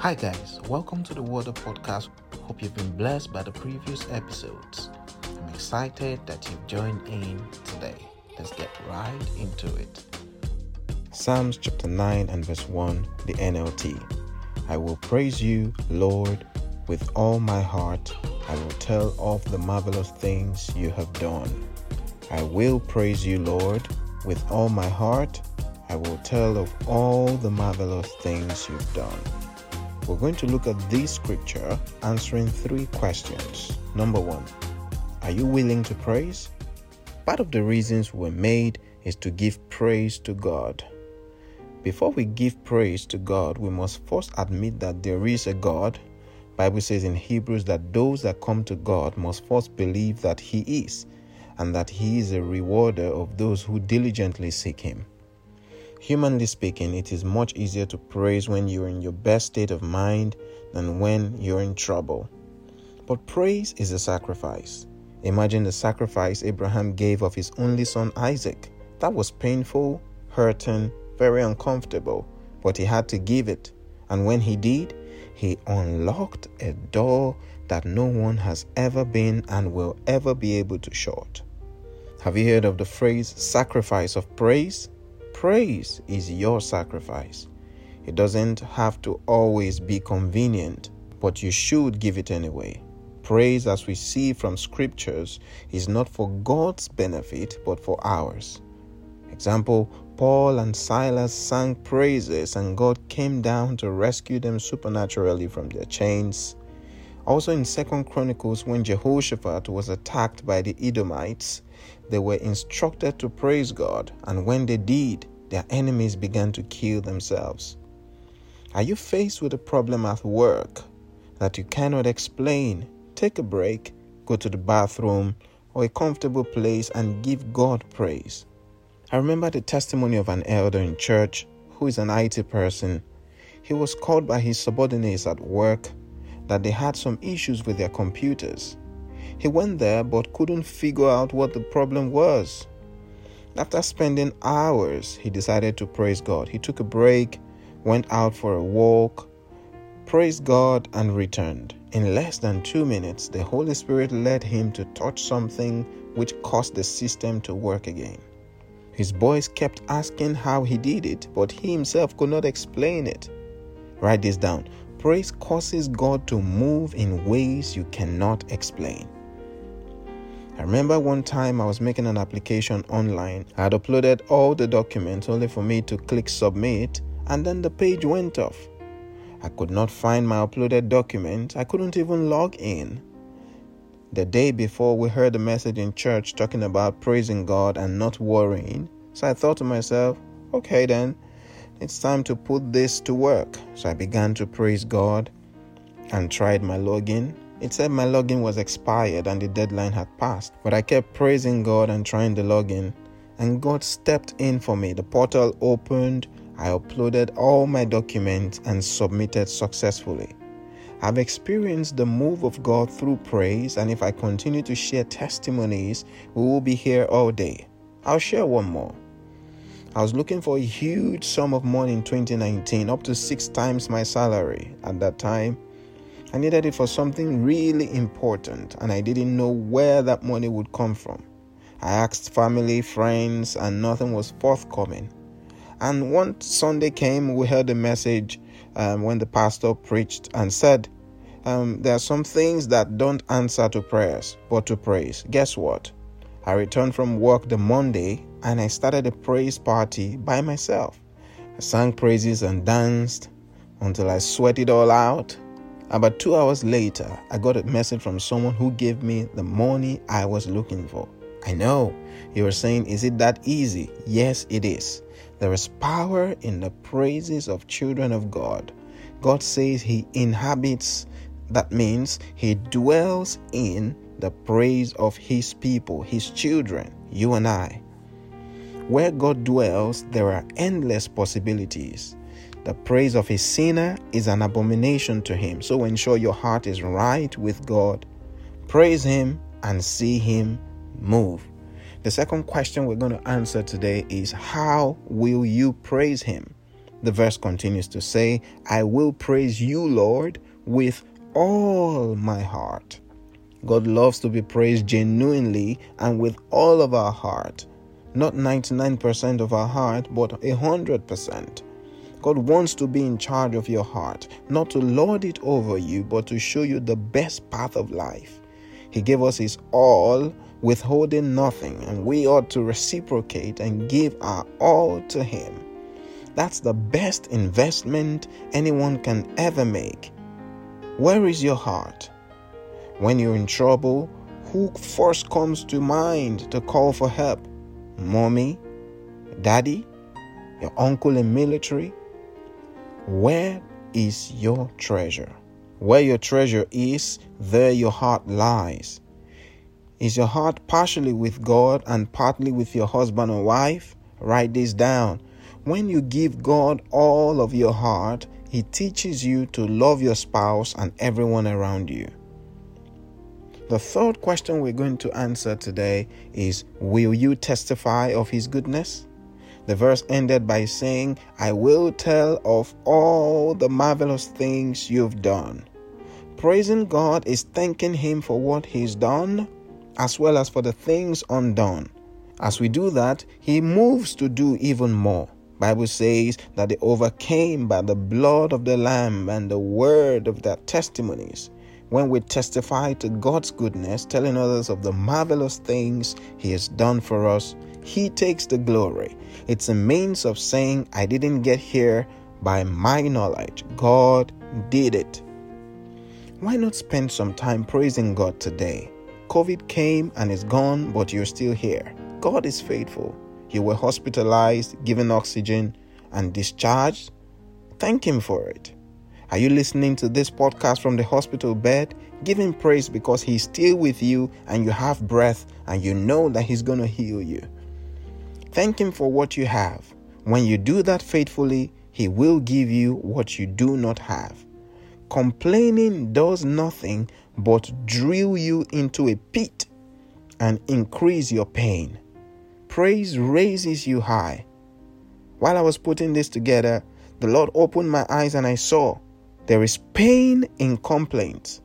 Hi, guys, welcome to the Water Podcast. Hope you've been blessed by the previous episodes. I'm excited that you've joined in today. Let's get right into it. Psalms chapter 9 and verse 1, the NLT. I will praise you, Lord, with all my heart. I will tell of the marvelous things you have done. I will praise you, Lord, with all my heart. I will tell of all the marvelous things you've done. We're going to look at this scripture answering three questions. Number one, are you willing to praise? Part of the reasons we're made is to give praise to God. Before we give praise to God, we must first admit that there is a God. Bible says in Hebrews that those that come to God must first believe that he is and that he is a rewarder of those who diligently seek him. Humanly speaking, it is much easier to praise when you're in your best state of mind than when you're in trouble. But praise is a sacrifice. Imagine the sacrifice Abraham gave of his only son Isaac. That was painful, hurting, very uncomfortable, but he had to give it. And when he did, he unlocked a door that no one has ever been and will ever be able to shut. Have you heard of the phrase sacrifice of praise? Praise is your sacrifice. It doesn't have to always be convenient, but you should give it anyway. Praise, as we see from scriptures, is not for God's benefit but for ours. Example Paul and Silas sang praises, and God came down to rescue them supernaturally from their chains. Also in Second Chronicles, when Jehoshaphat was attacked by the Edomites, they were instructed to praise God, and when they did, their enemies began to kill themselves. Are you faced with a problem at work that you cannot explain? Take a break, go to the bathroom or a comfortable place and give God praise. I remember the testimony of an elder in church who is an IT person. He was called by his subordinates at work that they had some issues with their computers. He went there but couldn't figure out what the problem was. After spending hours, he decided to praise God. He took a break, went out for a walk, praised God, and returned. In less than two minutes, the Holy Spirit led him to touch something which caused the system to work again. His boys kept asking how he did it, but he himself could not explain it. Write this down. Praise causes God to move in ways you cannot explain. I remember one time I was making an application online. I had uploaded all the documents only for me to click submit, and then the page went off. I could not find my uploaded document. I couldn't even log in. The day before, we heard a message in church talking about praising God and not worrying. So I thought to myself, okay, then it's time to put this to work. So I began to praise God and tried my login. It said my login was expired and the deadline had passed, but I kept praising God and trying the login, and God stepped in for me. The portal opened, I uploaded all my documents and submitted successfully. I've experienced the move of God through praise, and if I continue to share testimonies, we will be here all day. I'll share one more. I was looking for a huge sum of money in 2019, up to six times my salary at that time. I needed it for something really important, and I didn't know where that money would come from. I asked family, friends, and nothing was forthcoming. And one Sunday came, we heard a message um, when the pastor preached and said, um, There are some things that don't answer to prayers, but to praise. Guess what? I returned from work the Monday and I started a praise party by myself. I sang praises and danced until I sweated all out about two hours later, I got a message from someone who gave me the money I was looking for. I know you are saying, Is it that easy? Yes, it is. There is power in the praises of children of God. God says He inhabits, that means He dwells in the praise of His people, His children, you and I. Where God dwells, there are endless possibilities. The praise of a sinner is an abomination to him. So ensure your heart is right with God. Praise him and see him move. The second question we're going to answer today is How will you praise him? The verse continues to say, I will praise you, Lord, with all my heart. God loves to be praised genuinely and with all of our heart. Not 99% of our heart, but 100%. God wants to be in charge of your heart, not to lord it over you, but to show you the best path of life. He gave us His all, withholding nothing, and we ought to reciprocate and give our all to Him. That's the best investment anyone can ever make. Where is your heart? When you're in trouble, who first comes to mind to call for help? Mommy? Daddy? Your uncle in military? Where is your treasure? Where your treasure is, there your heart lies. Is your heart partially with God and partly with your husband or wife? Write this down. When you give God all of your heart, He teaches you to love your spouse and everyone around you. The third question we're going to answer today is Will you testify of His goodness? The verse ended by saying, I will tell of all the marvelous things you've done. Praising God is thanking Him for what He's done as well as for the things undone. As we do that, He moves to do even more. Bible says that they overcame by the blood of the lamb and the word of their testimonies. When we testify to God's goodness, telling others of the marvelous things He has done for us, he takes the glory. It's a means of saying, I didn't get here by my knowledge. God did it. Why not spend some time praising God today? COVID came and is gone, but you're still here. God is faithful. You were hospitalized, given oxygen, and discharged. Thank Him for it. Are you listening to this podcast from the hospital bed? Give Him praise because He's still with you and you have breath and you know that He's going to heal you. Thank Him for what you have. When you do that faithfully, He will give you what you do not have. Complaining does nothing but drill you into a pit and increase your pain. Praise raises you high. While I was putting this together, the Lord opened my eyes and I saw there is pain in complaints.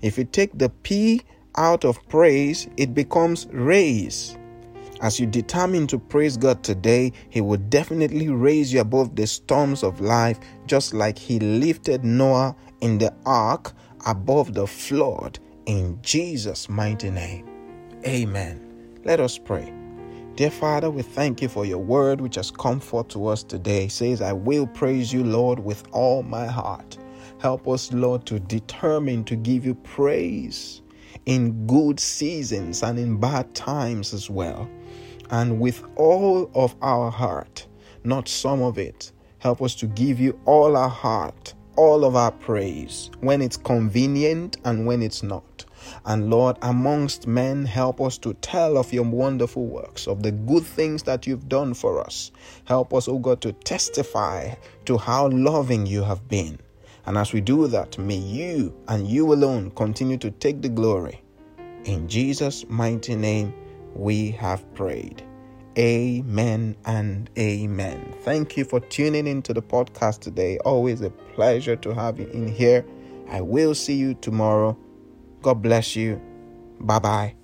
If you take the P out of praise, it becomes raise. As you determine to praise God today, He will definitely raise you above the storms of life, just like He lifted Noah in the ark above the flood in Jesus' mighty name. Amen. Let us pray. Dear Father, we thank you for your word which has come forth to us today. It says, I will praise you, Lord, with all my heart. Help us, Lord, to determine to give you praise in good seasons and in bad times as well and with all of our heart, not some of it. Help us to give you all our heart, all of our praise, when it's convenient and when it's not. And Lord, amongst men, help us to tell of your wonderful works, of the good things that you've done for us. Help us, oh God, to testify to how loving you have been. And as we do that, may you and you alone continue to take the glory. In Jesus' mighty name, we have prayed. Amen and amen. Thank you for tuning into the podcast today. Always a pleasure to have you in here. I will see you tomorrow. God bless you. Bye bye.